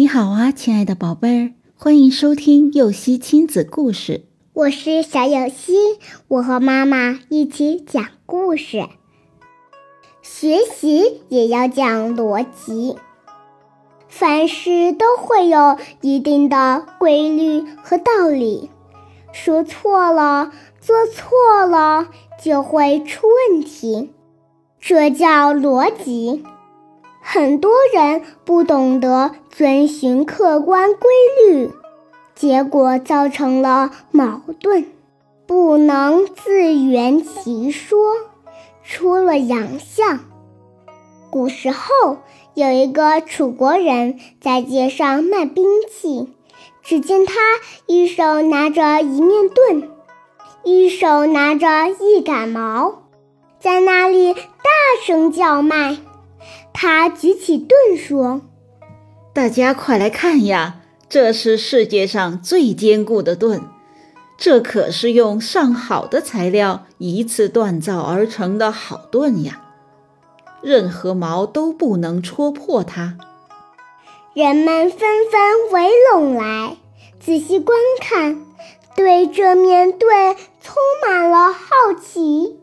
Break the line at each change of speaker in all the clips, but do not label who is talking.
你好啊，亲爱的宝贝儿，欢迎收听幼熙亲子故事。
我是小幼熙，我和妈妈一起讲故事。学习也要讲逻辑，凡事都会有一定的规律和道理。说错了，做错了，就会出问题，这叫逻辑。很多人不懂得遵循客观规律，结果造成了矛盾，不能自圆其说，出了洋相。古时候有一个楚国人在街上卖兵器，只见他一手拿着一面盾，一手拿着一杆矛，在那里大声叫卖。他举起盾说：“
大家快来看呀，这是世界上最坚固的盾，这可是用上好的材料一次锻造而成的好盾呀，任何矛都不能戳破它。”
人们纷纷围拢来，仔细观看，对这面盾充满了好奇。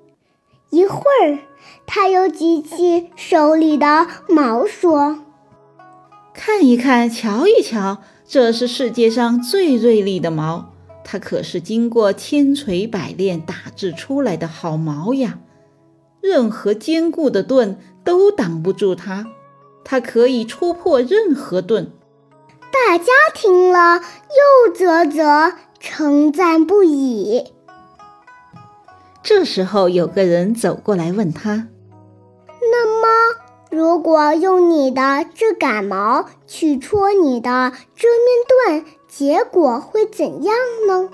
一会儿。他又举起手里的矛，说：“
看一看，瞧一瞧，这是世界上最锐利的矛，它可是经过千锤百炼打制出来的好矛呀！任何坚固的盾都挡不住它，它可以戳破任何盾。”
大家听了，又啧啧称赞不已。
这时候，有个人走过来问他。
那么，如果用你的这杆矛去戳你的这面盾，结果会怎样呢？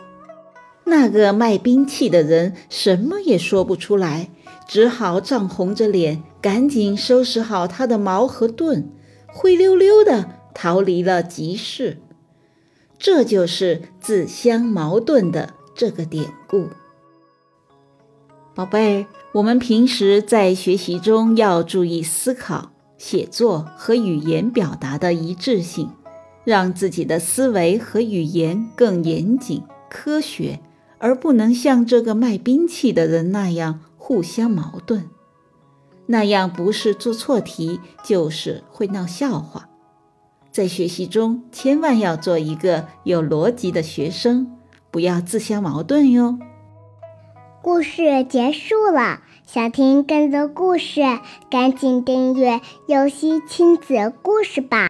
那个卖兵器的人什么也说不出来，只好涨红着脸，赶紧收拾好他的矛和盾，灰溜溜的逃离了集市。这就是自相矛盾的这个典故。宝贝，我们平时在学习中要注意思考、写作和语言表达的一致性，让自己的思维和语言更严谨、科学，而不能像这个卖兵器的人那样互相矛盾。那样不是做错题，就是会闹笑话。在学习中，千万要做一个有逻辑的学生，不要自相矛盾哟。
故事结束了，想听更多故事，赶紧订阅“游戏亲子故事”吧。